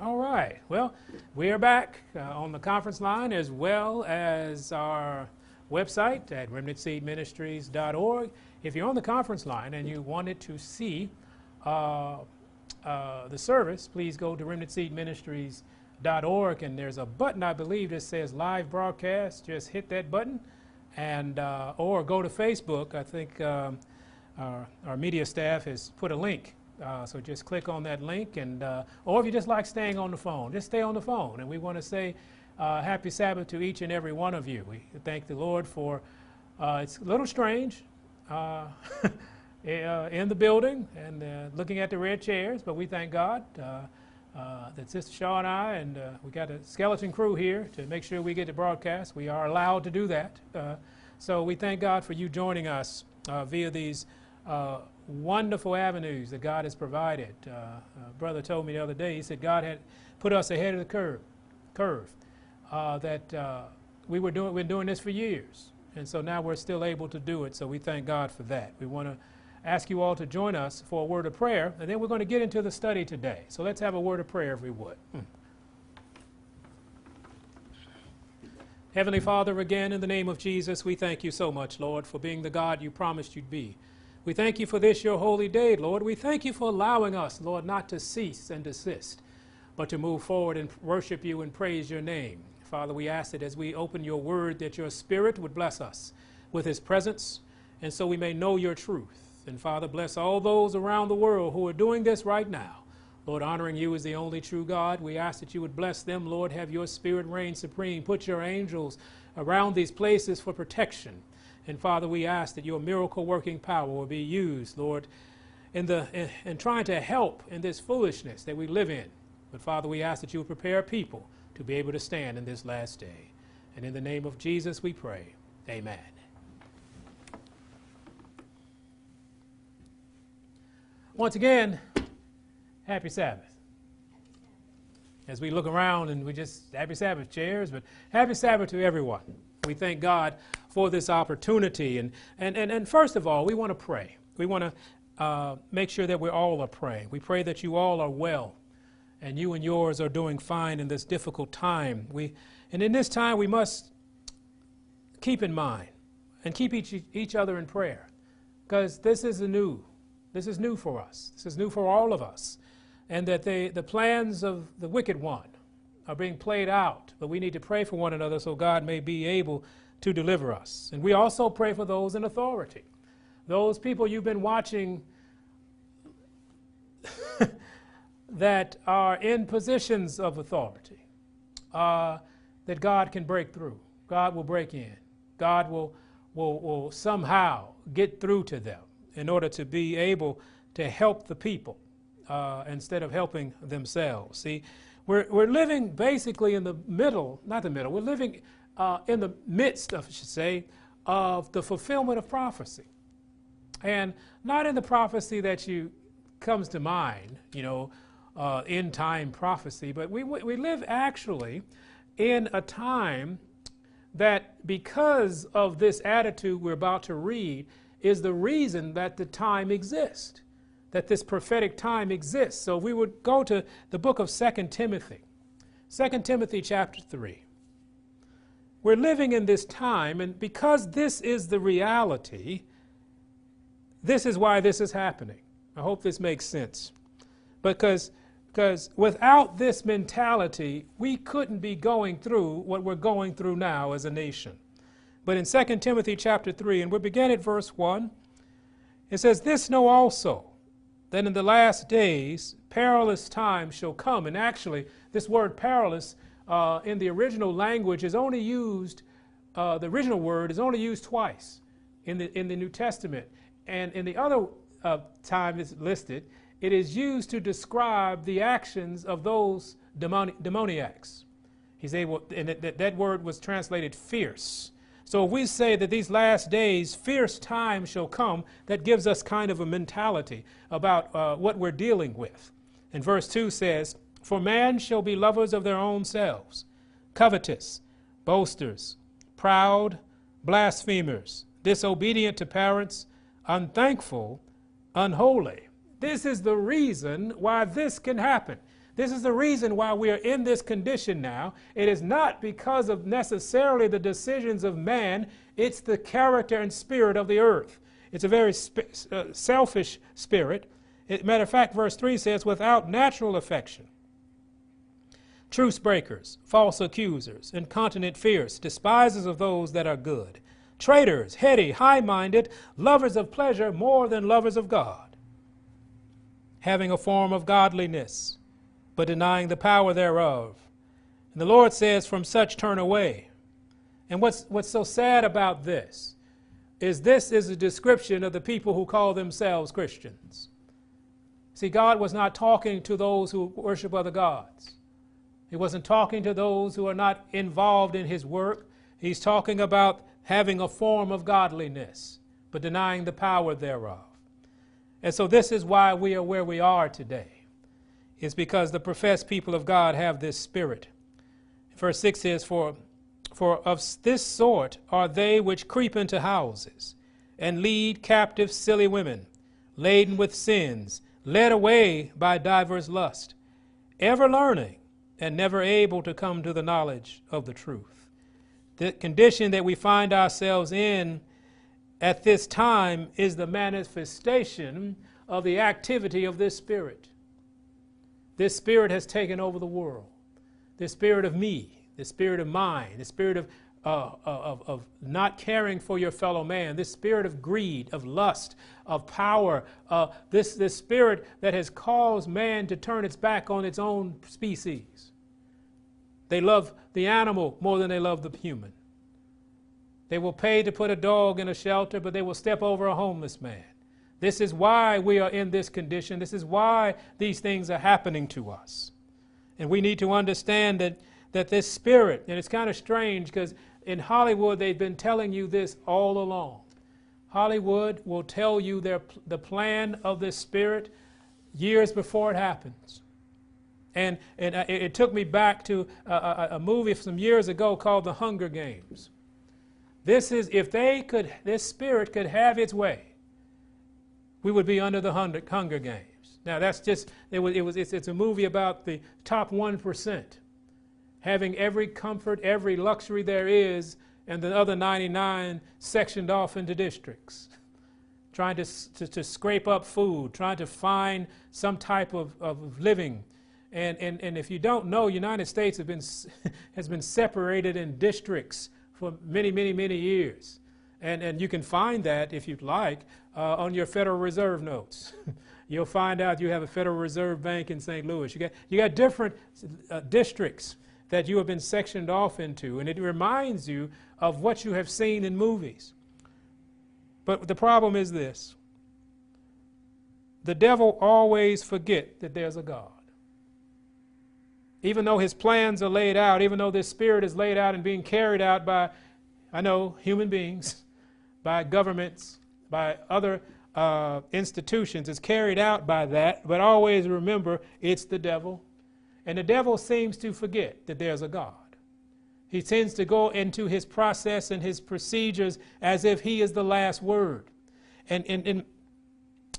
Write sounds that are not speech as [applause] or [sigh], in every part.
All right. Well, we are back uh, on the conference line as well as our website at remnantseedministries.org. If you're on the conference line and you wanted to see uh, uh, the service, please go to remnantseedministries.org and there's a button, I believe, that says live broadcast. Just hit that button and uh, or go to Facebook. I think um, our, our media staff has put a link uh, so just click on that link, and uh, or if you just like staying on the phone, just stay on the phone. And we want to say uh, happy Sabbath to each and every one of you. We thank the Lord for. Uh, it's a little strange uh, [laughs] uh, in the building and looking at the red chairs, but we thank God that Sister Shaw and I and we got a skeleton crew here to make sure we get the broadcast. We are allowed to do that. so we thank God for you joining us via these wonderful avenues that God has provided. Uh, brother told me the other day, he said God had put us ahead of the curve, curve uh, that uh, we were doing, we've been doing this for years. And so now we're still able to do it, so we thank God for that. We want to ask you all to join us for a word of prayer, and then we're going to get into the study today. So let's have a word of prayer if we would. Hmm. Heavenly Father, again, in the name of Jesus, we thank you so much, Lord, for being the God you promised you'd be. We thank you for this, your holy day, Lord. We thank you for allowing us, Lord, not to cease and desist, but to move forward and worship you and praise your name. Father, we ask that as we open your word, that your spirit would bless us with his presence, and so we may know your truth. And Father, bless all those around the world who are doing this right now. Lord, honoring you as the only true God, we ask that you would bless them, Lord, have your spirit reign supreme. Put your angels around these places for protection. And Father, we ask that your miracle working power will be used, Lord, in, the, in, in trying to help in this foolishness that we live in. But Father, we ask that you prepare people to be able to stand in this last day. And in the name of Jesus we pray. Amen. Once again, happy Sabbath. As we look around and we just, happy Sabbath chairs, but happy Sabbath to everyone. We thank God for this opportunity. And, and, and, and first of all, we want to pray. We want to uh, make sure that we all are praying. We pray that you all are well and you and yours are doing fine in this difficult time. We, and in this time, we must keep in mind and keep each, each other in prayer because this is new. This is new for us. This is new for all of us. And that they, the plans of the wicked one are being played out. But we need to pray for one another so God may be able to deliver us. And we also pray for those in authority, those people you've been watching [laughs] that are in positions of authority, uh, that God can break through. God will break in. God will, will, will somehow get through to them in order to be able to help the people uh, instead of helping themselves. See, we're, we're living basically in the middle, not the middle, we're living uh, in the midst of, I should say, of the fulfillment of prophecy. And not in the prophecy that you comes to mind, you know, uh, end time prophecy, but we, we live actually in a time that because of this attitude we're about to read is the reason that the time exists, that this prophetic time exists. So we would go to the book of Second Timothy, Second Timothy chapter 3. We're living in this time, and because this is the reality, this is why this is happening. I hope this makes sense. Because, because without this mentality, we couldn't be going through what we're going through now as a nation. But in 2 Timothy chapter 3, and we begin at verse 1, it says, This know also, that in the last days perilous times shall come. And actually, this word perilous uh, in the original language is only used, uh, the original word is only used twice in the, in the New Testament. And in the other uh, time it's listed, it is used to describe the actions of those demoni- demoniacs. He's able, and that, that word was translated fierce. So if we say that these last days, fierce times shall come, that gives us kind of a mentality about uh, what we're dealing with. And verse 2 says, for man shall be lovers of their own selves, covetous, boasters, proud, blasphemers, disobedient to parents, unthankful, unholy. This is the reason why this can happen. This is the reason why we are in this condition now. It is not because of necessarily the decisions of man, it's the character and spirit of the earth. It's a very sp- uh, selfish spirit. It, matter of fact, verse 3 says, without natural affection. Truce breakers, false accusers, incontinent fierce, despisers of those that are good, traitors, heady, high minded, lovers of pleasure more than lovers of God, having a form of godliness but denying the power thereof. And the Lord says, From such turn away. And what's, what's so sad about this is this is a description of the people who call themselves Christians. See, God was not talking to those who worship other gods. He wasn't talking to those who are not involved in his work. He's talking about having a form of godliness, but denying the power thereof. And so, this is why we are where we are today is because the professed people of God have this spirit. Verse 6 says, For, for of this sort are they which creep into houses and lead captive silly women, laden with sins, led away by divers lust, ever learning and never able to come to the knowledge of the truth. The condition that we find ourselves in at this time is the manifestation of the activity of this spirit. This spirit has taken over the world. This spirit of me, the spirit of mine, the spirit of, uh, of, of not caring for your fellow man, this spirit of greed, of lust, of power, uh, this, this spirit that has caused man to turn its back on its own species. They love the animal more than they love the human. They will pay to put a dog in a shelter, but they will step over a homeless man. This is why we are in this condition. This is why these things are happening to us. And we need to understand that, that this spirit, and it's kind of strange because in Hollywood they've been telling you this all along. Hollywood will tell you their, the plan of this spirit years before it happens. And, and uh, it, it took me back to a, a, a movie some years ago called The Hunger Games. This is, if they could, this spirit could have its way, we would be under the Hunger Games. Now, that's just, it was, it was, it's, it's a movie about the top 1% having every comfort, every luxury there is, and the other 99 sectioned off into districts, [laughs] trying to, to, to scrape up food, trying to find some type of, of living. And, and, and if you don't know, United States have been, [laughs] has been separated in districts for many, many, many years. And, and you can find that, if you'd like, uh, on your Federal Reserve notes. [laughs] You'll find out you have a Federal Reserve Bank in St. Louis. You got, you got different uh, districts that you have been sectioned off into, and it reminds you of what you have seen in movies. But the problem is this the devil always forget that there's a God. Even though his plans are laid out, even though this spirit is laid out and being carried out by, I know, human beings, [laughs] by governments, by other uh, institutions. It's carried out by that, but always remember it's the devil. And the devil seems to forget that there's a God. He tends to go into his process and his procedures as if he is the last word. And, and, and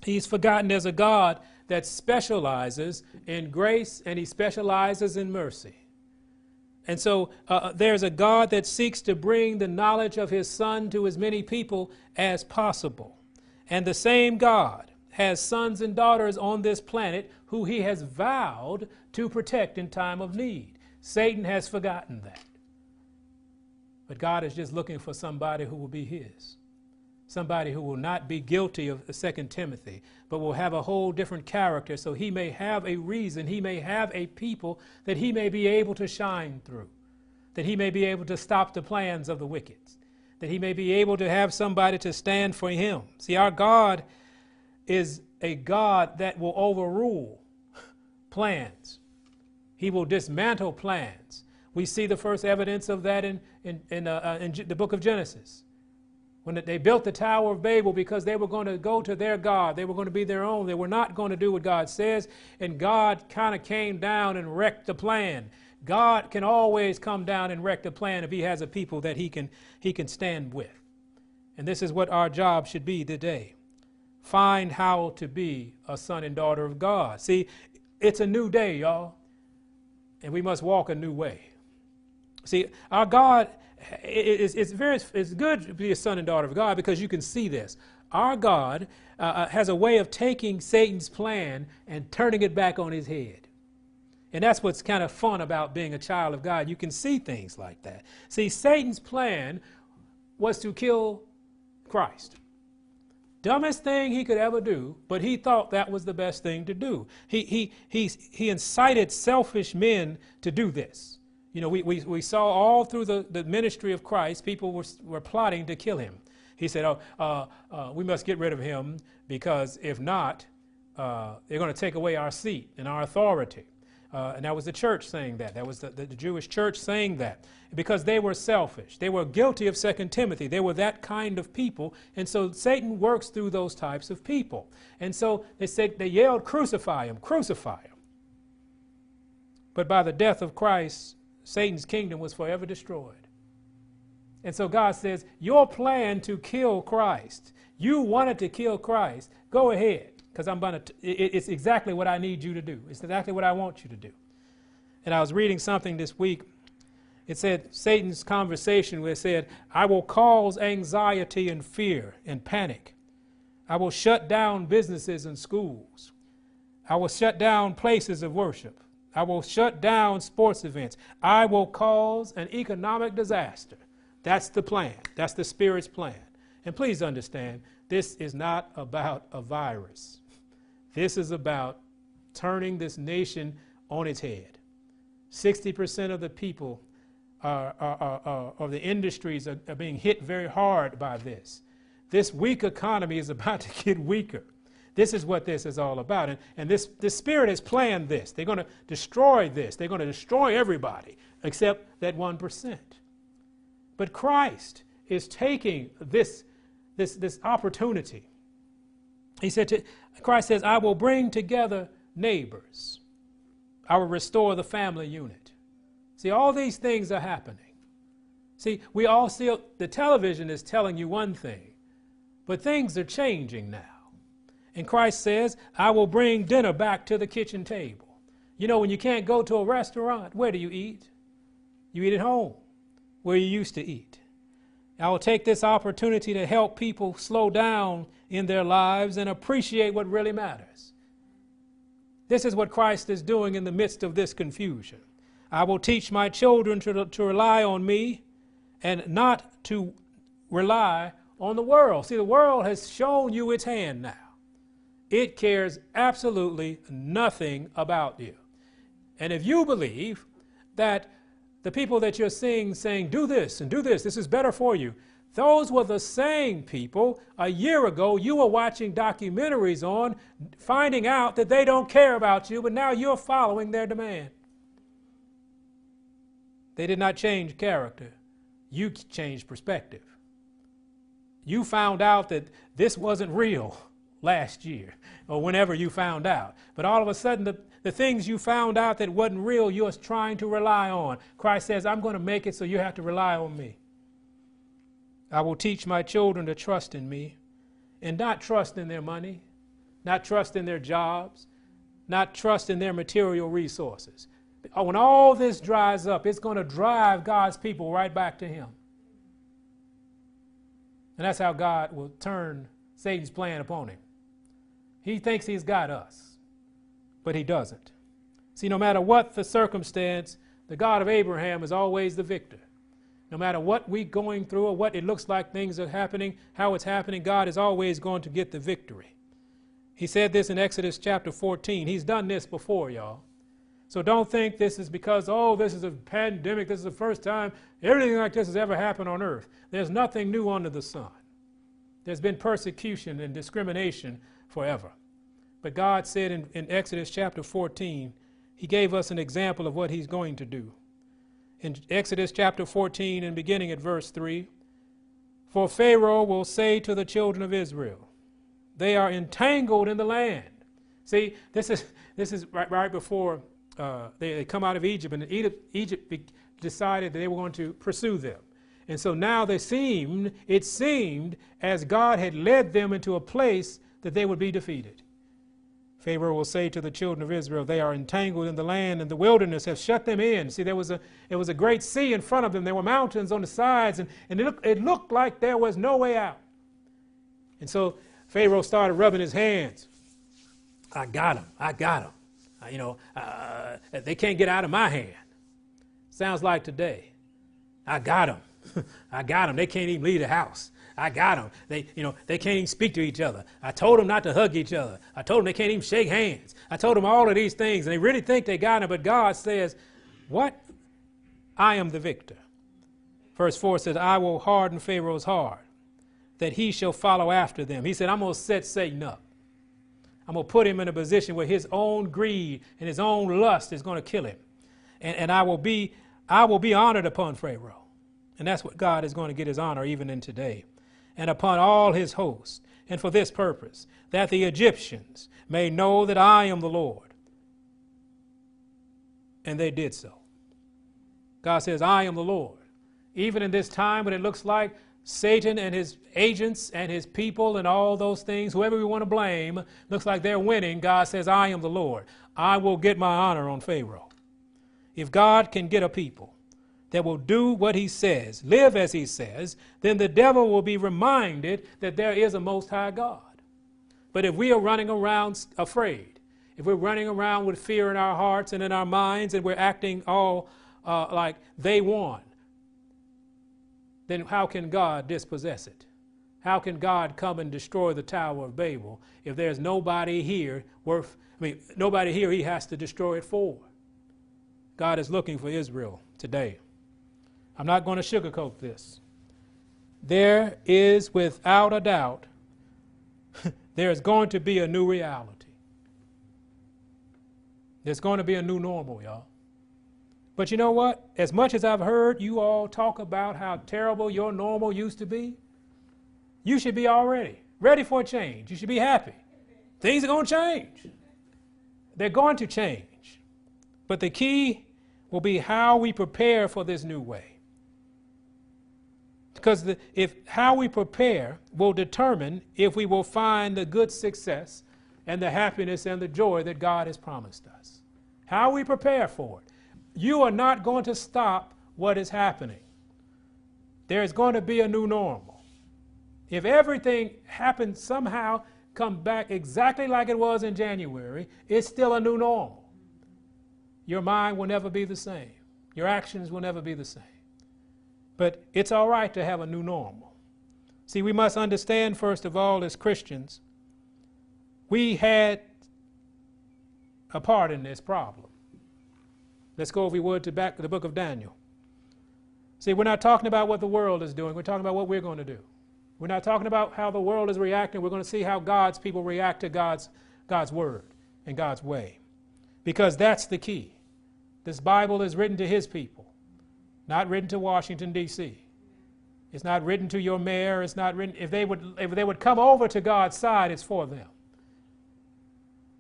he's forgotten there's a God that specializes in grace and he specializes in mercy. And so uh, uh, there's a God that seeks to bring the knowledge of his Son to as many people as possible. And the same God has sons and daughters on this planet who he has vowed to protect in time of need. Satan has forgotten that. But God is just looking for somebody who will be his somebody who will not be guilty of 2 Timothy, but will have a whole different character so he may have a reason, he may have a people that he may be able to shine through, that he may be able to stop the plans of the wicked, that he may be able to have somebody to stand for him. See, our God is a God that will overrule [laughs] plans. He will dismantle plans. We see the first evidence of that in, in, in, uh, uh in the book of Genesis when they built the Tower of Babel because they were going to go to their God. They were going to be their own. They were not going to do what God says. And God kind of came down and wrecked the plan. God can always come down and wreck the plan if he has a people that he can, he can stand with. And this is what our job should be today. Find how to be a son and daughter of God. See, it's a new day, y'all. And we must walk a new way. See, our God is it's very it's good to be a son and daughter of God because you can see this. Our God uh, uh, has a way of taking Satan's plan and turning it back on his head. And that's what's kind of fun about being a child of God. You can see things like that. See, Satan's plan was to kill Christ. Dumbest thing he could ever do, but he thought that was the best thing to do. He, he, he, he incited selfish men to do this. You know, we, we, we saw all through the, the ministry of Christ, people were, were plotting to kill him. He said, Oh, uh, uh, we must get rid of him because if not, uh, they're going to take away our seat and our authority. Uh, and that was the church saying that. That was the, the, Jewish church saying that because they were selfish. They were guilty of Second Timothy. They were that kind of people. And so Satan works through those types of people. And so they said, they yelled, Crucify him, crucify him. But by the death of Christ, Satan's kingdom was forever destroyed. And so God says, Your plan to kill Christ, you wanted to kill Christ, go ahead because I'm going to, it's exactly what I need you to do. It's exactly what I want you to do. And I was reading something this week. It said, Satan's conversation where it said, I will cause anxiety and fear and panic. I will shut down businesses and schools. I will shut down places of worship. I will shut down sports events. I will cause an economic disaster. That's the plan. That's the Spirit's plan. And please understand, this is not about a virus. This is about turning this nation on its head. 60% of the people are, are, are, of the industries are, are being hit very hard by this. This weak economy is about [laughs] to get weaker. This is what this is all about. And, and this, this spirit has planned this. They're going to destroy this. They're going to destroy everybody except that 1%. But Christ is taking this, this, this opportunity he said to Christ says, I will bring together neighbors. I will restore the family unit. See, all these things are happening. See, we all see the television is telling you one thing, but things are changing now. And Christ says, I will bring dinner back to the kitchen table. You know, when you can't go to a restaurant, where do you eat? You eat at home, where you used to eat. I will take this opportunity to help people slow down in their lives and appreciate what really matters. This is what Christ is doing in the midst of this confusion. I will teach my children to, to rely on me and not to rely on the world. See, the world has shown you its hand now. It cares absolutely nothing about you. And if you believe that the people that you're seeing saying, do this and do this, this is better for you, those were the same people a year ago you were watching documentaries on, finding out that they don't care about you, but now you're following their demand. They did not change character, you changed perspective. You found out that this wasn't real [laughs] last year or whenever you found out. But all of a sudden, the, the things you found out that wasn't real, you're trying to rely on. Christ says, I'm going to make it so you have to rely on me. I will teach my children to trust in me and not trust in their money, not trust in their jobs, not trust in their material resources. When all this dries up, it's going to drive God's people right back to Him. And that's how God will turn Satan's plan upon him. He thinks he's got us, but he doesn't. See, no matter what the circumstance, the God of Abraham is always the victor. No matter what we're going through or what it looks like things are happening, how it's happening, God is always going to get the victory. He said this in Exodus chapter 14. He's done this before, y'all. So don't think this is because, oh, this is a pandemic, this is the first time everything like this has ever happened on earth. There's nothing new under the sun. There's been persecution and discrimination forever. But God said in, in Exodus chapter 14, He gave us an example of what He's going to do in Exodus chapter 14 and beginning at verse 3 For Pharaoh will say to the children of Israel, They are entangled in the land. See, this is, this is right, right before uh, they, they, come out of Egypt, and Egypt, Egypt decided that they were going to pursue them. And so now they seemed, it seemed as God had led them into a place that they would be defeated. Pharaoh will say to the children of Israel, They are entangled in the land, and the wilderness has shut them in. See, there was a, it was a great sea in front of them. There were mountains on the sides, and, and it, looked, it looked like there was no way out. And so Pharaoh started rubbing his hands. I got him. I got him. Uh, you know, uh, they can't get out of my hand. Sounds like today. I got them. [laughs] I got them. They can't even leave the house. I got them. They, you know, they can't even speak to each other. I told them not to hug each other. I told them they can't even shake hands. I told them all of these things, and they really think they got them. But God says, "What? I am the victor." Verse four says, "I will harden Pharaoh's heart, that he shall follow after them." He said, "I'm going to set Satan up. I'm going to put him in a position where his own greed and his own lust is going to kill him, and, and I will be, I will be honored upon Pharaoh." And that's what God is going to get his honor even in today and upon all his hosts, and for this purpose, that the Egyptians may know that I am the Lord. And they did so. God says, I am the Lord. Even in this time when it looks like Satan and his agents and his people and all those things, whoever we want to blame, looks like they're winning, God says, I am the Lord. I will get my honor on Pharaoh. If God can get a people, that will do what he says, live as he says, then the devil will be reminded that there is a Most High God. But if we are running around afraid, if we're running around with fear in our hearts and in our minds, and we're acting all uh, like they won, then how can God dispossess it? How can God come and destroy the Tower of Babel if there's nobody here worth, I mean, nobody here he has to destroy it for? God is looking for Israel today. I'm not going to sugarcoat this. There is, without a doubt, [laughs] there's going to be a new reality. There's going to be a new normal, y'all. But you know what? As much as I've heard you all talk about how terrible your normal used to be, you should be already ready for a change. You should be happy. Things are going to change. They're going to change. But the key will be how we prepare for this new way. Because if how we prepare will determine if we will find the good success and the happiness and the joy that God has promised us. How we prepare for it. You are not going to stop what is happening. There is going to be a new normal. If everything happens somehow come back exactly like it was in January, it's still a new normal. Your mind will never be the same. Your actions will never be the same. But it's all right to have a new normal. See, we must understand, first of all, as Christians, we had a part in this problem. Let's go, if we would, to back to the book of Daniel. See, we're not talking about what the world is doing, we're talking about what we're going to do. We're not talking about how the world is reacting, we're going to see how God's people react to God's, God's word and God's way. Because that's the key. This Bible is written to His people not written to Washington, D.C. It's not written to your mayor. It's not written, if they, would, if they would come over to God's side, it's for them.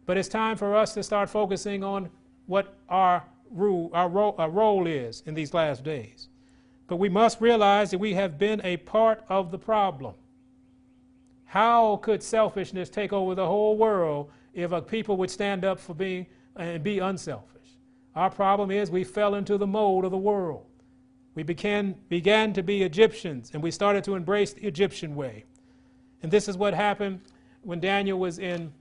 But it's time for us to start focusing on what our, rule, our, ro- our role is in these last days. But we must realize that we have been a part of the problem. How could selfishness take over the whole world if a people would stand up for being and be unselfish? Our problem is we fell into the mold of the world. We began, began to be Egyptians and we started to embrace the Egyptian way. And this is what happened when Daniel was in,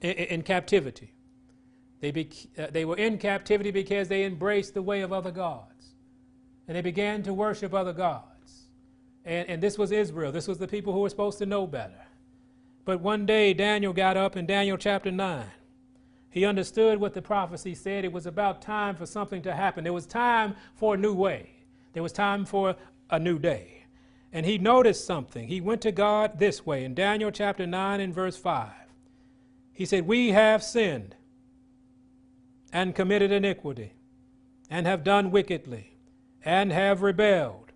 in, in captivity. They, be, uh, they were in captivity because they embraced the way of other gods. And they began to worship other gods. And, and this was Israel. This was the people who were supposed to know better. But one day Daniel got up in Daniel chapter 9 he understood what the prophecy said. It was about time for something to happen. There was time for a new way, there was time for a new day. And he noticed something. He went to God this way in Daniel chapter 9 and verse 5. He said, We have sinned and committed iniquity and have done wickedly and have rebelled,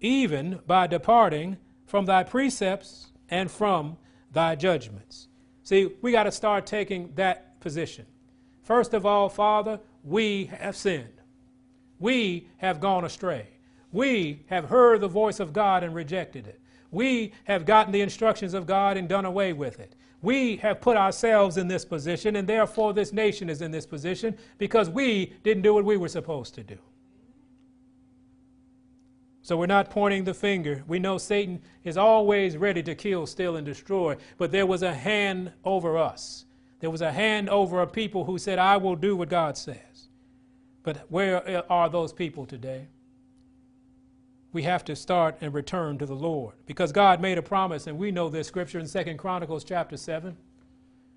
even by departing from thy precepts and from thy judgments. See, we got to start taking that position. First of all, Father, we have sinned. We have gone astray. We have heard the voice of God and rejected it. We have gotten the instructions of God and done away with it. We have put ourselves in this position, and therefore this nation is in this position because we didn't do what we were supposed to do. So we're not pointing the finger. We know Satan is always ready to kill, steal, and destroy, but there was a hand over us. There was a hand over a people who said, I will do what God says. But where are those people today? We have to start and return to the Lord because God made a promise, and we know this scripture in Second Chronicles chapter 7.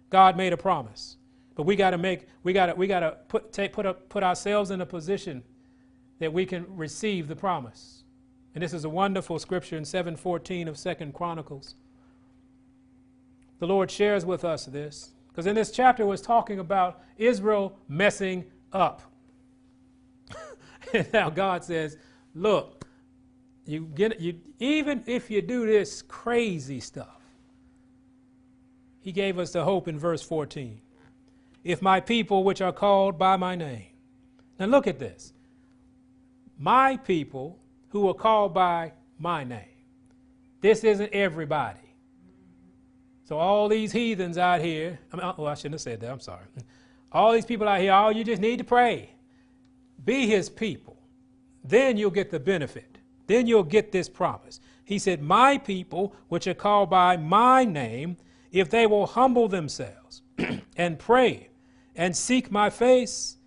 God made a promise. But we got to make, we got to, we got to put, take, put, up, put ourselves in a position that we can receive the promise. And this is a wonderful scripture in 714 of Second Chronicles. The Lord shares with us this because in this chapter was talking about Israel messing up. [laughs] and now God says, look, you get you even if you do this crazy stuff. He gave us the hope in verse 14. If my people which are called by my name. Now look at this. My people who are called by my name. This isn't everybody. So all these heathens out here, I mean, oh, I shouldn't have said that. I'm sorry. All these people out here, all you just need to pray. Be his people. Then you'll get the benefit. Then you'll get this promise. He said, My people, which are called by my name, if they will humble themselves [clears throat] and pray and seek my face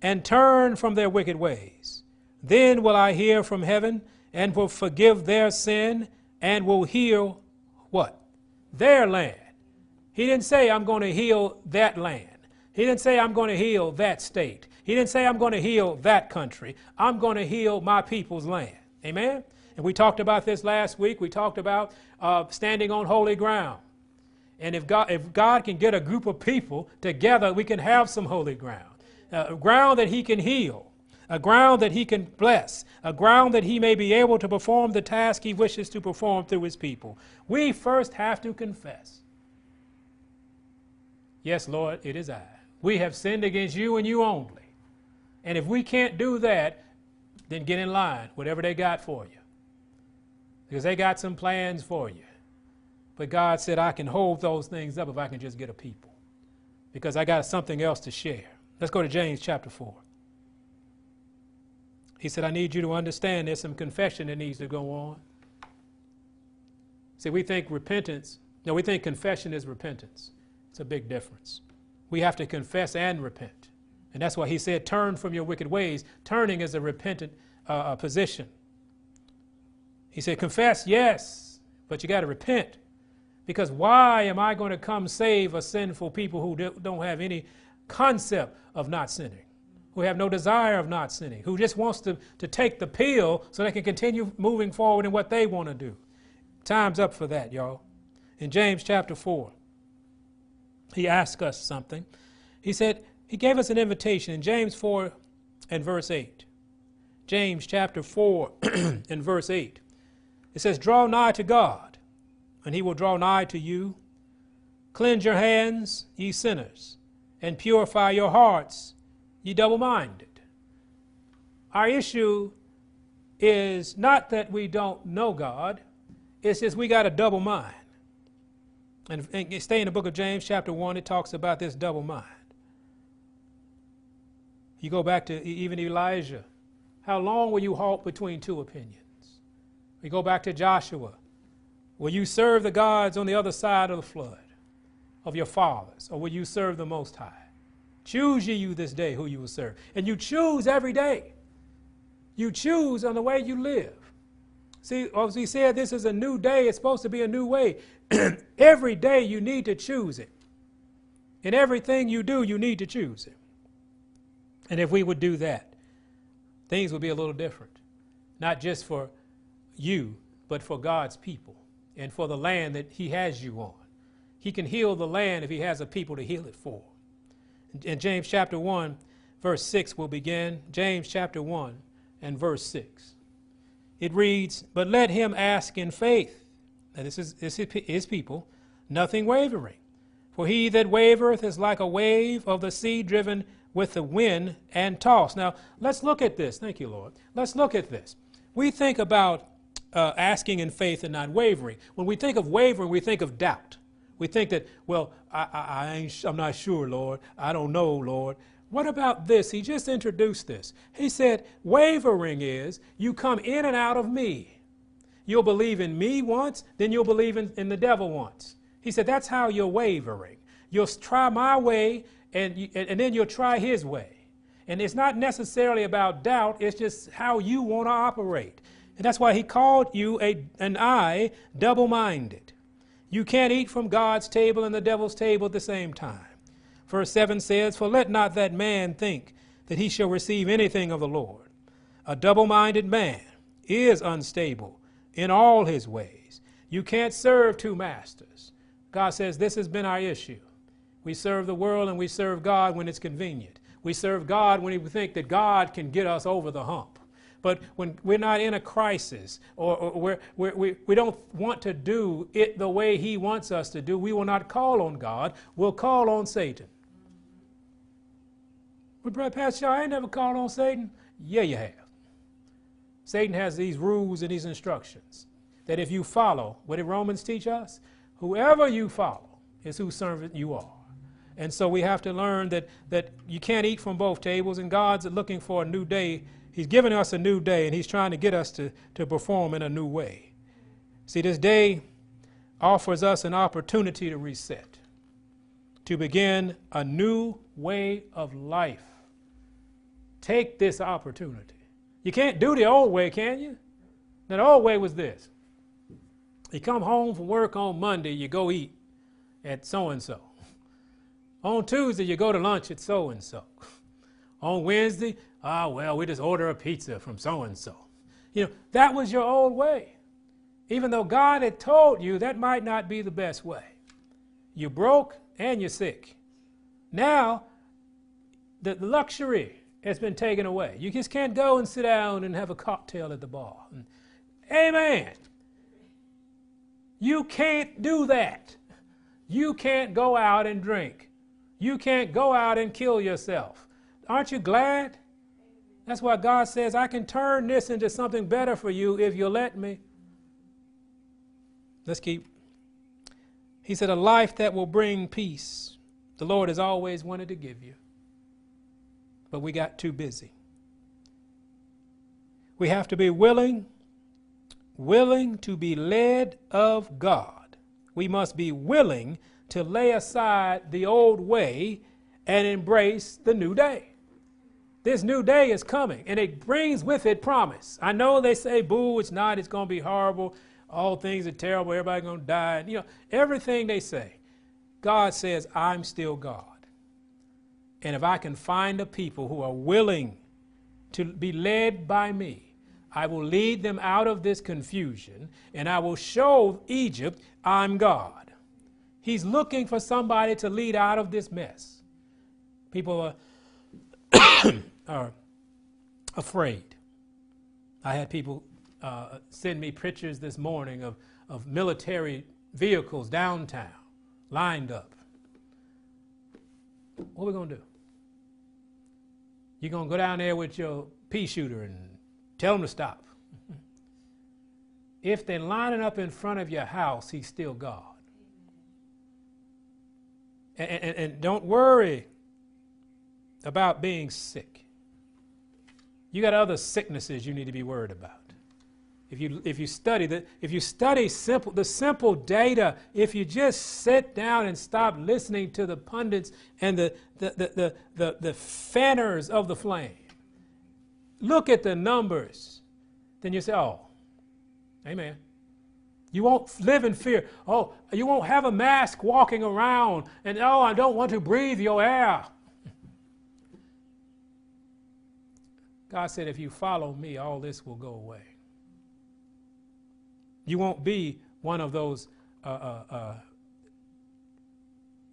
and turn from their wicked ways, then will I hear from heaven and will forgive their sin and will heal what? Their land. He didn't say, I'm going to heal that land. He didn't say, I'm going to heal that state. He didn't say, I'm going to heal that country. I'm going to heal my people's land. Amen? And we talked about this last week. We talked about uh, standing on holy ground. And if God, if God can get a group of people together, we can have some holy ground. Uh, ground that He can heal a ground that he can bless, a ground that he may be able to perform the task he wishes to perform through his people. We first have to confess. Yes, Lord, it is I. We have sinned against you and you only. And if we can't do that, then get in line, whatever they got for you. Because they got some plans for you. But God said, I can hold those things up if I can just get a people. Because I got something else to share. Let's go to James chapter 4. He said, I need you to understand there's some confession that needs to go on. See, we think repentance, no, we think confession is repentance. It's a big difference. We have to confess and repent. And that's why he said, turn from your wicked ways. Turning is a repentant uh, uh position. He said, confess, yes, but you got to repent. Because why am I going to come save a sinful people who don't have any concept of not sinning? Who have no desire of not sinning, who just wants to, to take the pill so they can continue moving forward in what they want to do. Time's up for that, y'all. In James chapter 4, he asked us something. He said, he gave us an invitation in James 4 and verse 8. James chapter 4 [clears throat] and verse 8. It says, Draw nigh to God, and he will draw nigh to you. Cleanse your hands, ye sinners, and purify your hearts, you double minded. Our issue is not that we don't know God, it's just we got a double mind. And, and stay in the book of James, chapter 1, it talks about this double mind. You go back to even Elijah. How long will you halt between two opinions? We go back to Joshua. Will you serve the gods on the other side of the flood of your fathers, or will you serve the Most High? Choose ye you this day who you will serve. And you choose every day. You choose on the way you live. See, oh, as we said, this is a new day. It's supposed to be a new way. [clears throat] every day you need to choose it. In everything you do, you need to choose it. And if we would do that, things would be a little different. Not just for you, but for God's people and for the land that He has you on. He can heal the land if He has a people to heal it for in James chapter 1, verse 6 we'll begin. James chapter 1 and verse 6. It reads, But let him ask in faith. Now, this is, this is his people, nothing wavering. For he that wavereth is like a wave of the sea driven with the wind and tossed. Now, let's look at this. Thank you, Lord. Let's look at this. We think about uh, asking in faith and not wavering. When we think of wavering, we think of doubt. We think that, well, I, I, I ain't, I'm not sure, Lord. I don't know, Lord. What about this? He just introduced this. He said, wavering is you come in and out of me. You'll believe in me once, then you'll believe in, in the devil once. He said, that's how you're wavering. You'll try my way, and, you, and, and then you'll try his way. And it's not necessarily about doubt, it's just how you want to operate. And that's why he called you a, an eye double minded. You can't eat from God's table and the devil's table at the same time. Verse 7 says, For let not that man think that he shall receive anything of the Lord. A double minded man is unstable in all his ways. You can't serve two masters. God says this has been our issue. We serve the world and we serve God when it's convenient. We serve God when we think that God can get us over the hump. But when we're not in a crisis or, or we're, we're, we we don't want to do it the way He wants us to do, we will not call on God. We'll call on Satan. But, Brother Pastor, I ain't never called on Satan. Yeah, you have. Satan has these rules and these instructions that if you follow, what did Romans teach us? Whoever you follow is whose servant you are. And so we have to learn that, that you can't eat from both tables, and God's looking for a new day. He's giving us a new day, and He's trying to get us to, to perform in a new way. See, this day offers us an opportunity to reset, to begin a new way of life. Take this opportunity. You can't do the old way, can you? Now, the old way was this you come home from work on Monday, you go eat at so and so. On Tuesday, you go to lunch at so and so. On Wednesday, ah, well, we just order a pizza from so and so. You know, that was your old way. Even though God had told you that might not be the best way. You broke and you're sick. Now, the luxury has been taken away. You just can't go and sit down and have a cocktail at the bar. Amen. You can't do that. You can't go out and drink. You can't go out and kill yourself. Aren't you glad? That's why God says, I can turn this into something better for you if you let me. Let's keep. He said, A life that will bring peace. The Lord has always wanted to give you, but we got too busy. We have to be willing, willing to be led of God. We must be willing to lay aside the old way and embrace the new day. This new day is coming and it brings with it promise. I know they say, boo, it's not, it's going to be horrible, all things are terrible, everybody's going to die. You know, everything they say. God says, I'm still God. And if I can find a people who are willing to be led by me, I will lead them out of this confusion and I will show Egypt I'm God. He's looking for somebody to lead out of this mess. People are, are afraid. I had people uh, send me pictures this morning of, of military vehicles downtown lined up. What are we going to do? You're going to go down there with your pea shooter and tell them to stop. if they're lining up in front of your house, he's still God. And, and, and don't worry about being sick. You got other sicknesses you need to be worried about. If you, if you study the, if you study simple, the simple data, if you just sit down and stop listening to the pundits and the, the, the, the, the, the fanners of the flame, look at the numbers, then you say, oh, amen. You won't live in fear. Oh, you won't have a mask walking around and, oh, I don't want to breathe your air. God said, if you follow me, all this will go away. You won't be one of those uh, uh, uh,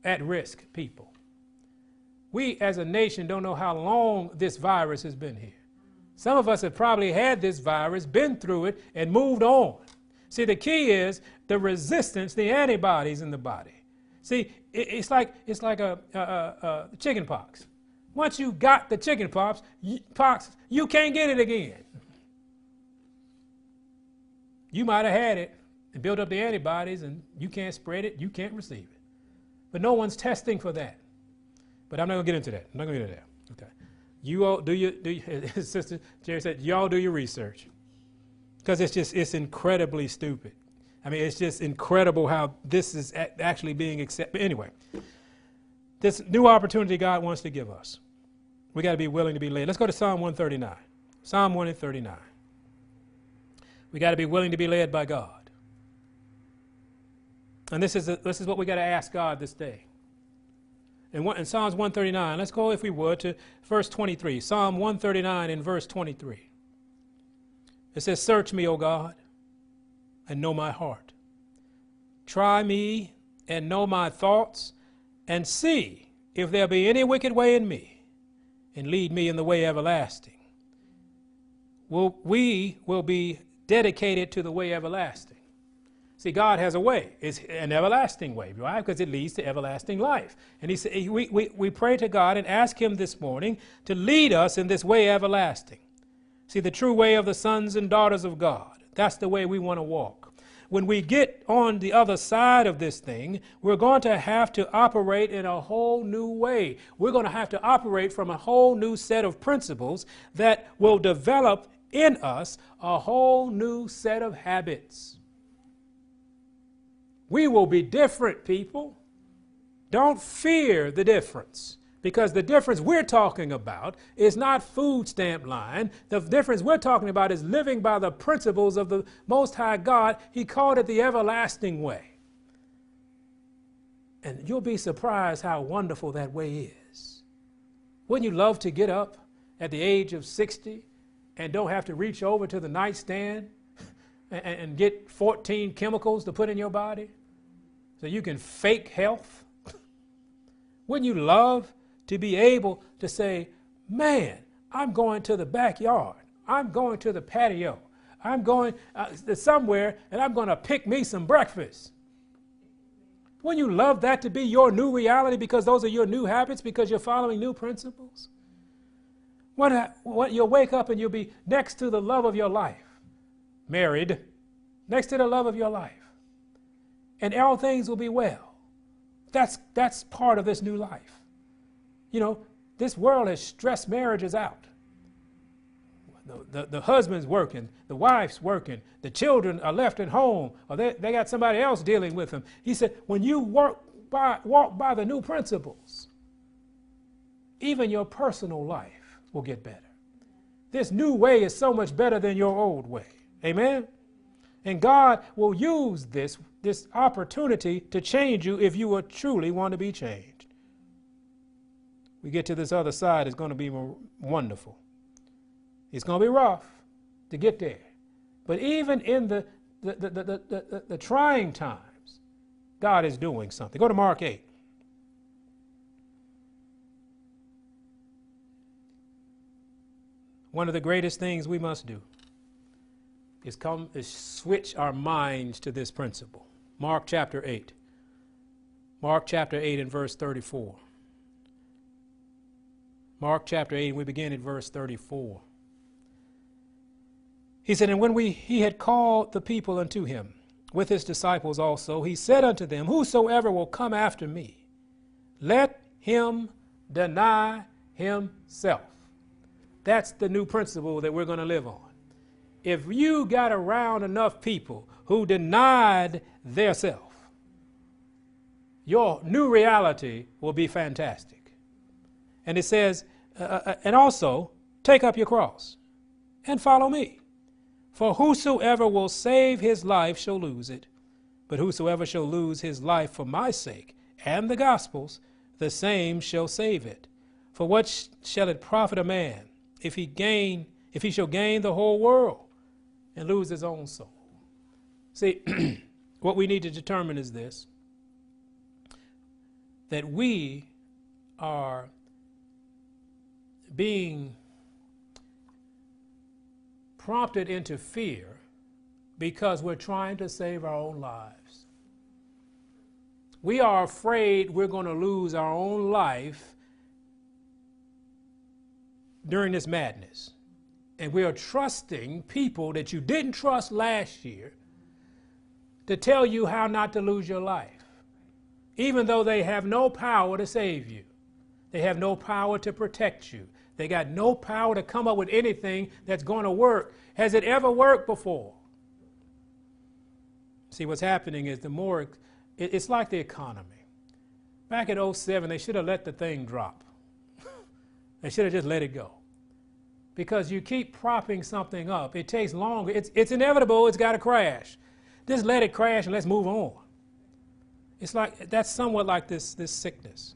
at risk people. We as a nation don't know how long this virus has been here. Some of us have probably had this virus, been through it, and moved on. See, the key is the resistance, the antibodies in the body. See, it's like it's like a, a, a, a chicken pox. Once you got the chicken you, pox, you can't get it again. You might have had it and built up the antibodies, and you can't spread it, you can't receive it. But no one's testing for that. But I'm not going to get into that. I'm not going to get into that. Okay. You all do your, do your, [laughs] Sister Jerry said, y'all do your research. Because it's just, it's incredibly stupid. I mean, it's just incredible how this is actually being accepted. Anyway, this new opportunity God wants to give us. We got to be willing to be led. Let's go to Psalm 139. Psalm 139. We got to be willing to be led by God. And this is, a, this is what we got to ask God this day. In, in Psalms 139, let's go, if we would, to verse 23. Psalm 139 in verse 23. It says, Search me, O God, and know my heart. Try me and know my thoughts, and see if there be any wicked way in me, and lead me in the way everlasting. Will we will be dedicated to the way everlasting. See, God has a way. It's an everlasting way, right? Because it leads to everlasting life. And he said, we, we, we pray to God and ask Him this morning to lead us in this way everlasting. See, the true way of the sons and daughters of God. That's the way we want to walk. When we get on the other side of this thing, we're going to have to operate in a whole new way. We're going to have to operate from a whole new set of principles that will develop in us a whole new set of habits. We will be different people. Don't fear the difference because the difference we're talking about is not food stamp line. The difference we're talking about is living by the principles of the Most High God. He called it the everlasting way. And you'll be surprised how wonderful that way is. Wouldn't you love to get up at the age of 60 and don't have to reach over to the nightstand [laughs] and, and get 14 chemicals to put in your body so you can fake health? [laughs] Wouldn't you love to be able to say, man, I'm going to the backyard. I'm going to the patio. I'm going uh, somewhere and I'm going to pick me some breakfast. Wouldn't you love that to be your new reality because those are your new habits because you're following new principles? When, you'll wake up and you'll be next to the love of your life, married, next to the love of your life, and all things will be well. That's, that's part of this new life. You know, this world has stressed marriages out. The, the, the, husband's working, the wife's working, the children are left at home, or they, they got somebody else dealing with them. He said, when you work by, walk by the new principles, even your personal life will get better. This new way is so much better than your old way. Amen? And God will use this, this opportunity to change you if you will truly want to be changed. We get to this other side, it's going to be wonderful. It's going to be rough to get there. But even in the, the, the, the, the, the, the trying times, God is doing something. Go to Mark 8. one of the greatest things we must do is come is switch our minds to this principle. Mark chapter 8. Mark chapter 8 and verse 34. Mark chapter 8, we begin at verse 34. He said, And when we, he had called the people unto him, with his disciples also, he said unto them, Whosoever will come after me, let him deny himself that's the new principle that we're going to live on. If you got around enough people who denied their self, your new reality will be fantastic. And it says, uh, uh, uh, and also, take up your cross and follow me. For whosoever will save his life shall lose it, but whosoever shall lose his life for my sake and the gospel's, the same shall save it. For what sh- shall it profit a man if he gain, if he shall gain the whole world and lose his own soul. See, [clears throat] what we need to determine is this that we are being prompted into fear because we're trying to save our own lives. We are afraid we're going to lose our own life during this madness. And we are trusting people that you didn't trust last year to tell you how not to lose your life, even though they have no power to save you. They have no power to protect you. They got no power to come up with anything that's going to work. Has it ever worked before? See, what's happening is the more, it's like the economy. Back in 07, they should have let the thing drop. [laughs] they should have just let it go. Because you keep propping something up, it takes longer. It's, it's inevitable, it's got to crash. Just let it crash and let's move on. It's like, that's somewhat like this, this sickness.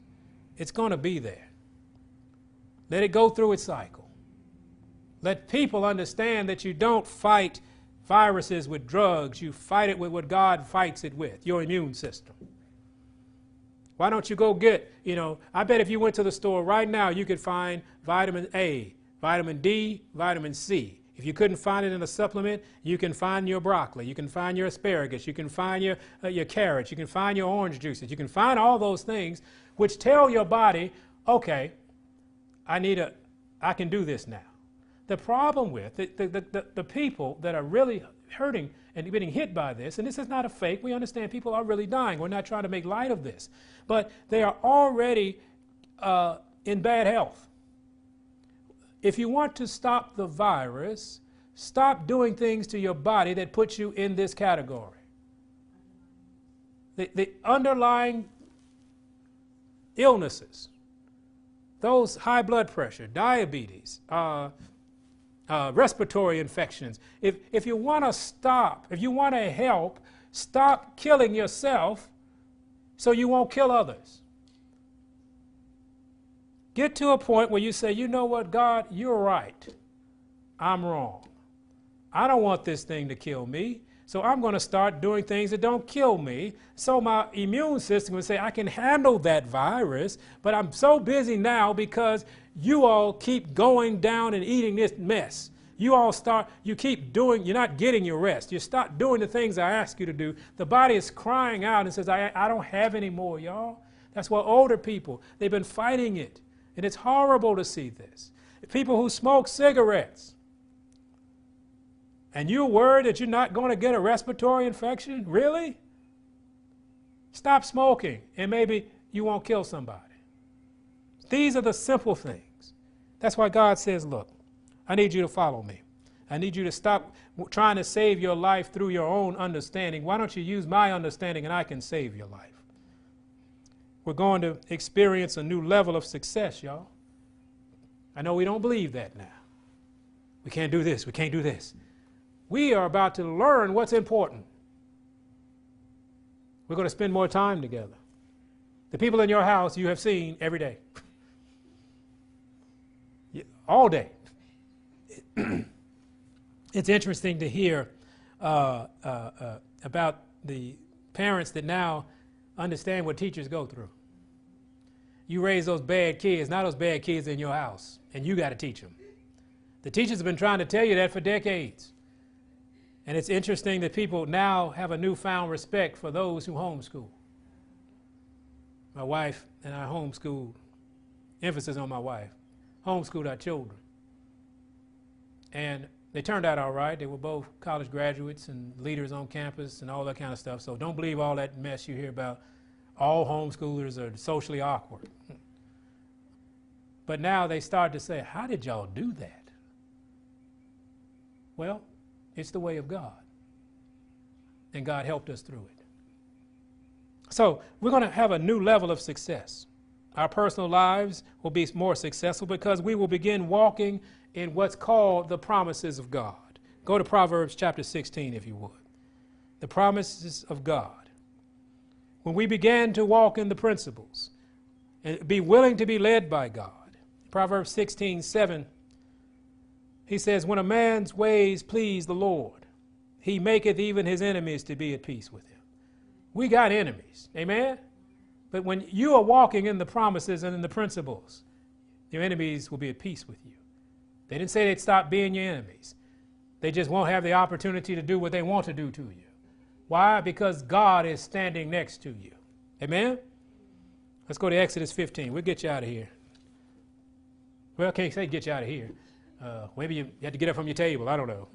It's going to be there. Let it go through its cycle. Let people understand that you don't fight viruses with drugs, you fight it with what God fights it with your immune system. Why don't you go get, you know, I bet if you went to the store right now, you could find vitamin A, vitamin D, vitamin C. If you couldn't find it in a supplement, you can find your broccoli, you can find your asparagus, you can find your, uh, your carrots, you can find your orange juices, you can find all those things which tell your body, okay, I need a, I can do this now. The problem with the, the, the, the people that are really hurting and getting hit by this, and this is not a fake, we understand people are really dying. We're not trying to make light of this. But they are already uh, in bad health. If you want to stop the virus, stop doing things to your body that puts you in this category. The, the underlying illnesses, those high blood pressure, diabetes, uh, uh, respiratory infections. If, if you want to stop, if you want to help, stop killing yourself so you won't kill others. Get to a point where you say, you know what, God, you're right. I'm wrong. I don't want this thing to kill me. So I'm going to start doing things that don't kill me. So my immune system will say, I can handle that virus, but I'm so busy now because you all keep going down and eating this mess. You all start, you keep doing, you're not getting your rest. You start doing the things I ask you to do. The body is crying out and says, I, I don't have any more, y'all. That's why older people, they've been fighting it. And it's horrible to see this. People who smoke cigarettes, and you're worried that you're not going to get a respiratory infection? Really? Stop smoking, and maybe you won't kill somebody. These are the simple things. That's why God says, Look, I need you to follow me. I need you to stop trying to save your life through your own understanding. Why don't you use my understanding and I can save your life? We're going to experience a new level of success, y'all. I know we don't believe that now. We can't do this, we can't do this we are about to learn what's important. We're going to spend more time together. The people in your house you have seen every day, all day. [clears throat] it's interesting to hear uh, uh, uh, about the parents that now understand what teachers go through. You raise those bad kids, not those bad kids in your house, and you got to teach them. The teachers have been trying to tell you that for decades. And it's interesting that people now have a newfound respect for those who homeschool. My wife and I homeschooled, emphasis on my wife, homeschooled our children. And they turned out all right. They were both college graduates and leaders on campus and all that kind of stuff. So don't believe all that mess you hear about all homeschoolers are socially awkward. But now they start to say, How did y'all do that? Well, it's the way of God. And God helped us through it. So we're going to have a new level of success. Our personal lives will be more successful because we will begin walking in what's called the promises of God. Go to Proverbs chapter 16, if you would. The promises of God. When we begin to walk in the principles and be willing to be led by God. Proverbs 16, 7 he says, When a man's ways please the Lord, he maketh even his enemies to be at peace with him. We got enemies. Amen? But when you are walking in the promises and in the principles, your enemies will be at peace with you. They didn't say they'd stop being your enemies. They just won't have the opportunity to do what they want to do to you. Why? Because God is standing next to you. Amen? Let's go to Exodus 15. We'll get you out of here. Well, I can't say get you out of here. Uh, maybe you, had to get up from your table. I don't know.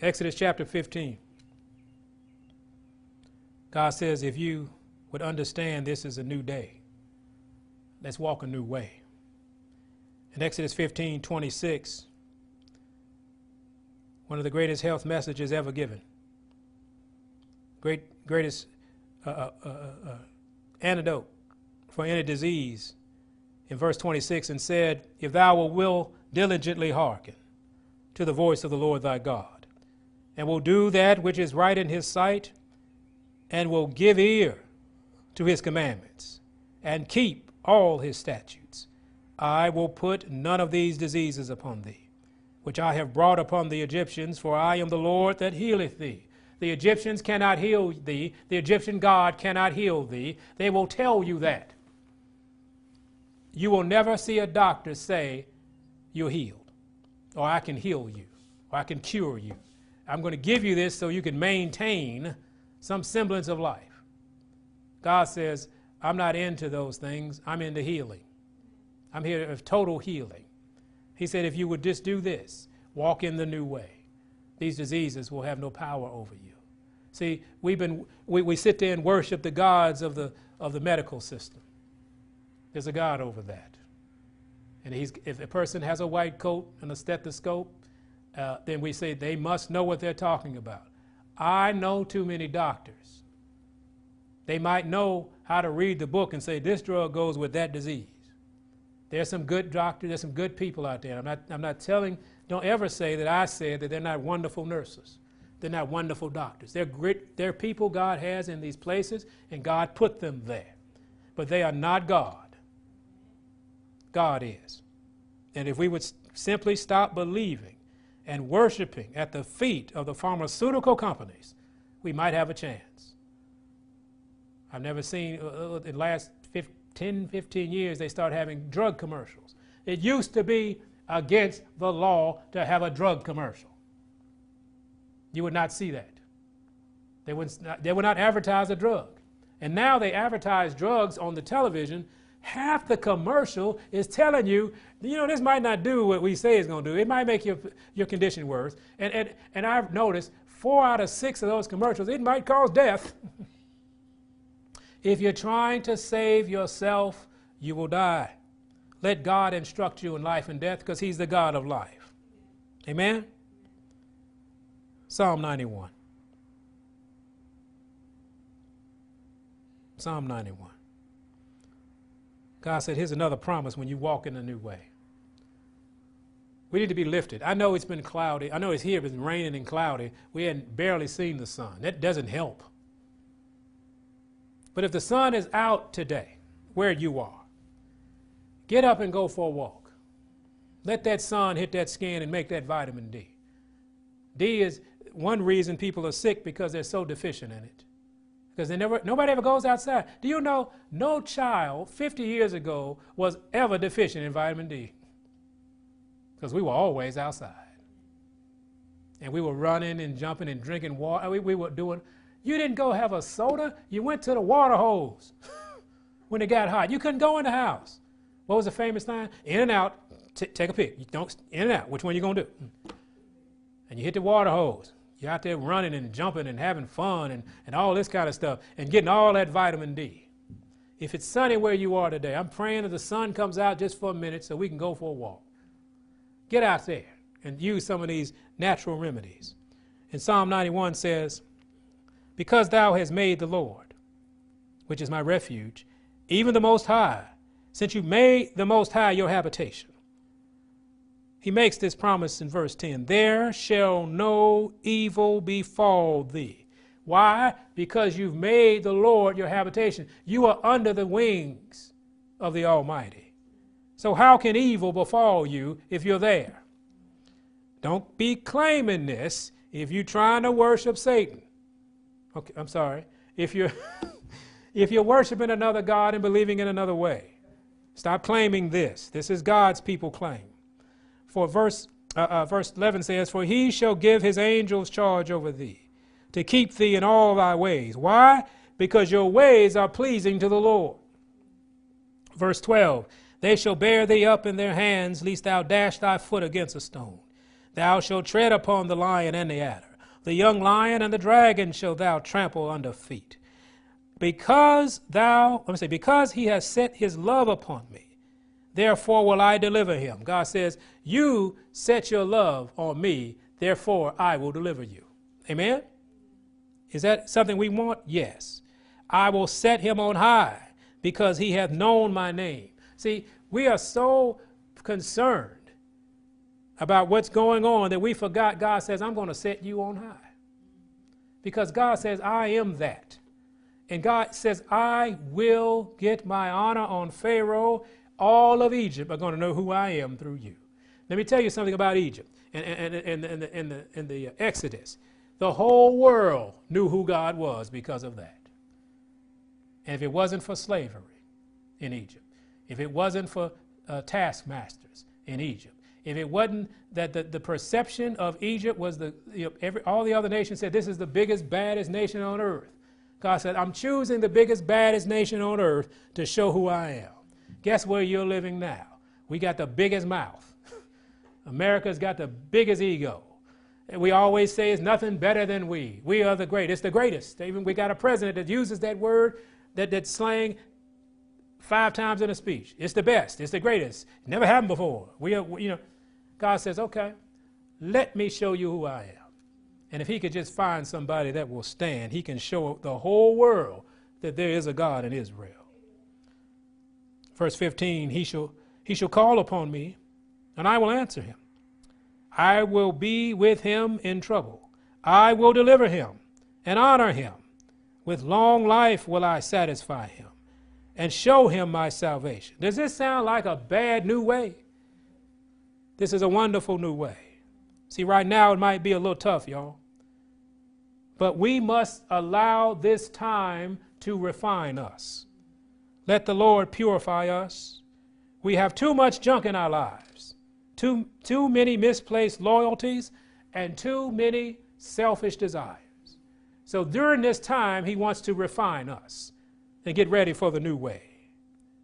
Exodus chapter 15. God says, if you would understand this is a new day, let's walk a new way. In Exodus 15 26, one of the greatest health messages ever given, great, greatest uh, uh, uh, uh antidote for any disease, in verse 26, and said, If thou will diligently hearken to the voice of the Lord thy God, and will do that which is right in his sight, and will give ear to his commandments, and keep all his statutes, I will put none of these diseases upon thee, which I have brought upon the Egyptians, for I am the Lord that healeth thee. The Egyptians cannot heal thee. The Egyptian God cannot heal thee. They will tell you that. You will never see a doctor say, You're healed, or I can heal you, or I can cure you. I'm going to give you this so you can maintain some semblance of life. God says, I'm not into those things, I'm into healing. I'm here of total healing. He said, if you would just do this, walk in the new way, these diseases will have no power over you. See, we've been, we, we sit there and worship the gods of the, of the medical system. There's a God over that. And if a person has a white coat and a stethoscope, uh, then we say they must know what they're talking about. I know too many doctors. They might know how to read the book and say this drug goes with that disease. There's some good doctors, there's some good people out there. I'm not, I'm not telling, don't ever say that I said that they're not wonderful nurses. They're not wonderful doctors. They're great, they're people God has in these places, and God put them there. But they are not God. God is. And if we would simply stop believing and worshiping at the feet of the pharmaceutical companies, we might have a chance. I've never seen, uh, uh in the last 10, 15 years, they start having drug commercials. It used to be against the law to have a drug commercial. You would not see that. They would not, they would not advertise a drug. And now they advertise drugs on the television. Half the commercial is telling you, you know, this might not do what we say it's going to do. It might make your, your condition worse. And, and, and I've noticed four out of six of those commercials, it might cause death. [laughs] If you're trying to save yourself, you will die. Let God instruct you in life and death because He's the God of life. Amen? Psalm 91. Psalm 91. God said, Here's another promise when you walk in a new way. We need to be lifted. I know it's been cloudy. I know it's here, it's been raining and cloudy. We hadn't barely seen the sun. That doesn't help. But if the sun is out today, where you are, get up and go for a walk. Let that sun hit that skin and make that vitamin D. D is one reason people are sick because they're so deficient in it. Because nobody ever goes outside. Do you know no child 50 years ago was ever deficient in vitamin D? Because we were always outside. And we were running and jumping and drinking water. We, we were doing you didn't go have a soda, you went to the water hose [laughs] when it got hot. You couldn't go in the house. What was the famous line? In and out, t- take a pick. You don't in and out. Which one you gonna do? And you hit the water hose. You're out there running and jumping and having fun and, and all this kind of stuff and getting all that vitamin D. If it's sunny where you are today, I'm praying that the sun comes out just for a minute so we can go for a walk. Get out there and use some of these natural remedies. And Psalm 91 says, because thou hast made the Lord, which is my refuge, even the Most High, since you made the Most High your habitation. He makes this promise in verse 10 There shall no evil befall thee. Why? Because you've made the Lord your habitation. You are under the wings of the Almighty. So, how can evil befall you if you're there? Don't be claiming this if you're trying to worship Satan. Okay, I'm sorry. If you're [laughs] if you're worshiping another God and believing in another way, stop claiming this. This is God's people claim. For verse uh, uh, verse 11 says, "For he shall give his angels charge over thee, to keep thee in all thy ways." Why? Because your ways are pleasing to the Lord. Verse 12, "They shall bear thee up in their hands, lest thou dash thy foot against a stone. Thou shalt tread upon the lion and the adder." The young lion and the dragon shall thou trample under feet, because thou, let me say, because he has set his love upon me, therefore will I deliver him. God says, You set your love on me, therefore I will deliver you. Amen? Is that something we want? Yes. I will set him on high because he hath known my name. See, we are so concerned about what's going on that we forgot God says, I'm going to set you on high. Because God says, I am that. And God says, I will get my honor on Pharaoh. All of Egypt are going to know who I am through you. Let me tell you something about Egypt and, and, and, and, the, and, the, and the Exodus. The whole world knew who God was because of that. And if it wasn't for slavery in Egypt, if it wasn't for uh, taskmasters in Egypt, if it wasn't that the, the perception of Egypt was the, you know, every, all the other nations said this is the biggest, baddest nation on earth. God said, I'm choosing the biggest, baddest nation on earth to show who I am. Guess where you're living now? We got the biggest mouth. [laughs] America's got the biggest ego. We always say it's nothing better than we. We are the great. It's the greatest. Even we got a president that uses that word, that, that slang, five times in a speech. It's the best. It's the greatest. Never happened before. We are, you know, God says, okay, let me show you who I am. And if he could just find somebody that will stand, he can show the whole world that there is a God in Israel. Verse 15, he shall, he shall call upon me, and I will answer him. I will be with him in trouble. I will deliver him and honor him. With long life will I satisfy him and show him my salvation. Does this sound like a bad new way? This is a wonderful new way. See, right now it might be a little tough, y'all. But we must allow this time to refine us. Let the Lord purify us. We have too much junk in our lives too, too many misplaced loyalties, and too many selfish desires. So during this time, he wants to refine us and get ready for the new way.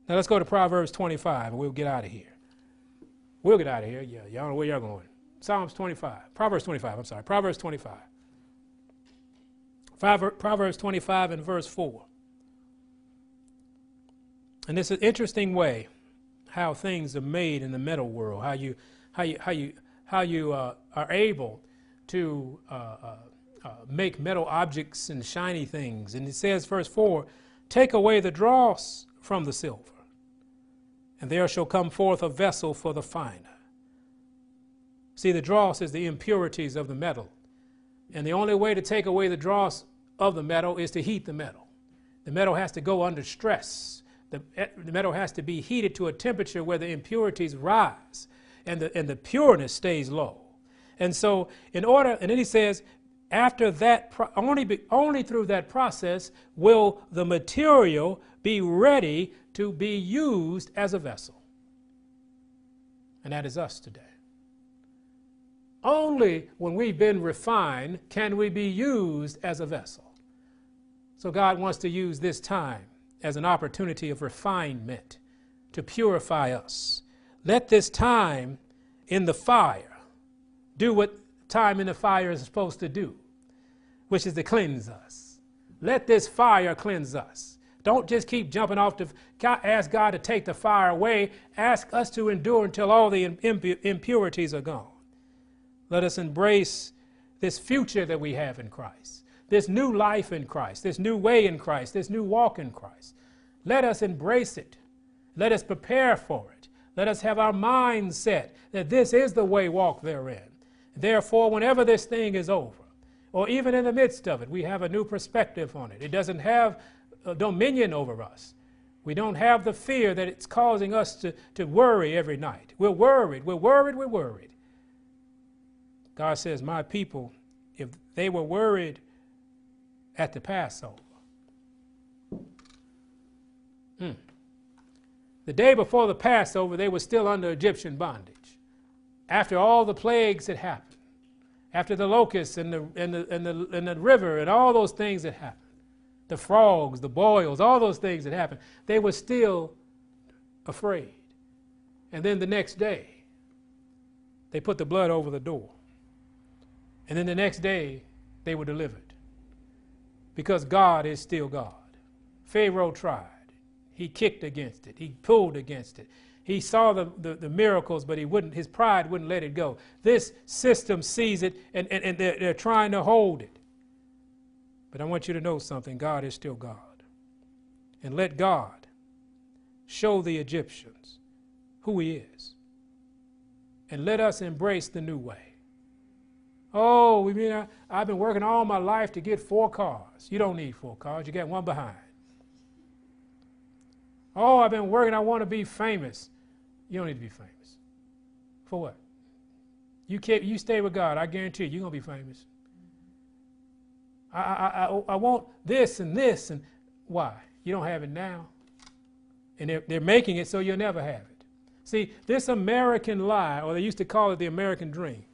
Now let's go to Proverbs 25 and we'll get out of here. We'll get out of here. Yeah, y'all know where y'all going. Psalms 25. Proverbs 25, I'm sorry. Proverbs 25. Proverbs 25 and verse 4. And it's an interesting way how things are made in the metal world, how you, how you, how you, how you uh, are able to uh, uh, uh, make metal objects and shiny things. And it says, verse 4 Take away the dross from the silver, and there shall come forth a vessel for the finer. See, the dross is the impurities of the metal. And the only way to take away the dross of the metal is to heat the metal. The metal has to go under stress the, the metal has to be heated to a temperature where the impurities rise and the, and the pureness stays low. And so, in order, and then he says, after that, only, be, only through that process will the material be ready to be used as a vessel. And that is us today. Only when we've been refined can we be used as a vessel. So God wants to use this time as an opportunity of refinement to purify us. Let this time in the fire do what time in the fire is supposed to do, which is to cleanse us. Let this fire cleanse us. Don't just keep jumping off to ask God to take the fire away. Ask us to endure until all the impurities are gone. Let us embrace this future that we have in Christ this new life in Christ, this new way in Christ, this new walk in Christ. Let us embrace it. Let us prepare for it. Let us have our minds set that this is the way walk therein. Therefore, whenever this thing is over, or even in the midst of it, we have a new perspective on it. It doesn't have dominion over us. We don't have the fear that it's causing us to, to worry every night. We're worried, we're worried, we're worried. God says, My people, if they were worried at the Passover. Hmm. The day before the Passover, they were still under Egyptian bondage. After all the plagues had happened, after the locusts and the, and the, and the, and the river and all those things that happened, the frogs, the boils, all those things that happened, they were still afraid. And then the next day, they put the blood over the door. And then the next day, they were delivered because God is still God. Pharaoh tried. He kicked against it. He pulled against it. He saw the, the, the, miracles, but he wouldn't, his pride wouldn't let it go. This system sees it and, and, and they're, they're trying to hold it. But I want you to know something God is still God. And let God show the Egyptians who He is. And let us embrace the new way. Oh, we mean I, I've been working all my life to get four cars. You don't need four cars, you got one behind. Oh, I've been working, I want to be famous. You don't need to be famous. For what? You, keep, you stay with God, I guarantee you, you're going to be famous. I, I, I, I want this and this, and why? You don't have it now. And they're, they're making it so you'll never have it. See, this American lie, or they used to call it the American dream,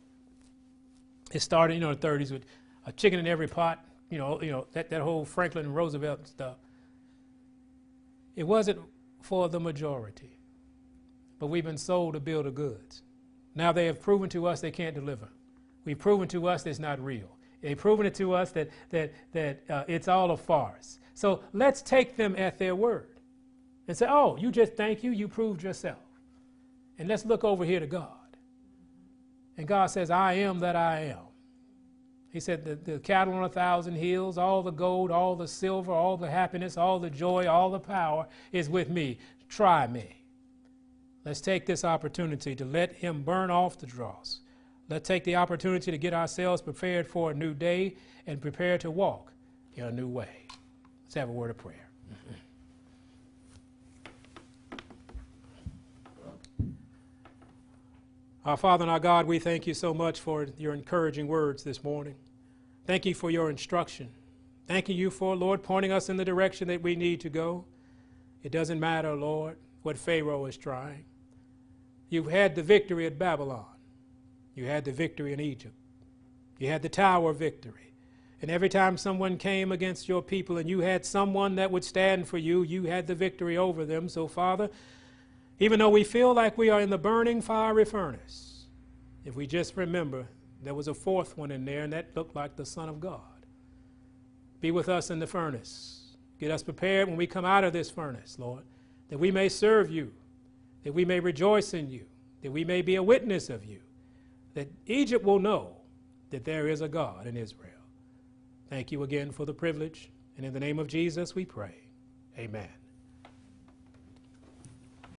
it started, you know, in the 30s with a chicken in every pot, you know, you know that, that whole Franklin Roosevelt stuff. It wasn't for the majority, but we've been sold a bill of goods. Now they have proven to us they can't deliver. We've proven to us it's not real. They've proven it to us that, that, that uh, it's all a farce. So let's take them at their word and say, oh, you just thank you, you proved yourself. And let's look over here to God. And God says, I am that I am. He said, the, the cattle on a thousand hills, all the gold, all the silver, all the happiness, all the joy, all the power is with me. Try me. Let's take this opportunity to let Him burn off the dross Let's take the opportunity to get ourselves prepared for a new day and prepare to walk in a new way. Let's have a word of prayer. Our Father and our God, we thank you so much for your encouraging words this morning. Thank you for your instruction. Thanking you for, Lord, pointing us in the direction that we need to go. It doesn't matter, Lord, what Pharaoh is trying. You've had the victory at Babylon. You had the victory in Egypt. You had the tower victory. And every time someone came against your people and you had someone that would stand for you, you had the victory over them. So, Father, even though we feel like we are in the burning fiery furnace, if we just remember there was a fourth one in there and that looked like the Son of God. Be with us in the furnace. Get us prepared when we come out of this furnace, Lord, that we may serve you, that we may rejoice in you, that we may be a witness of you that Egypt will know that there is a God in Israel. Thank you again for the privilege. And in the name of Jesus, we pray. Amen.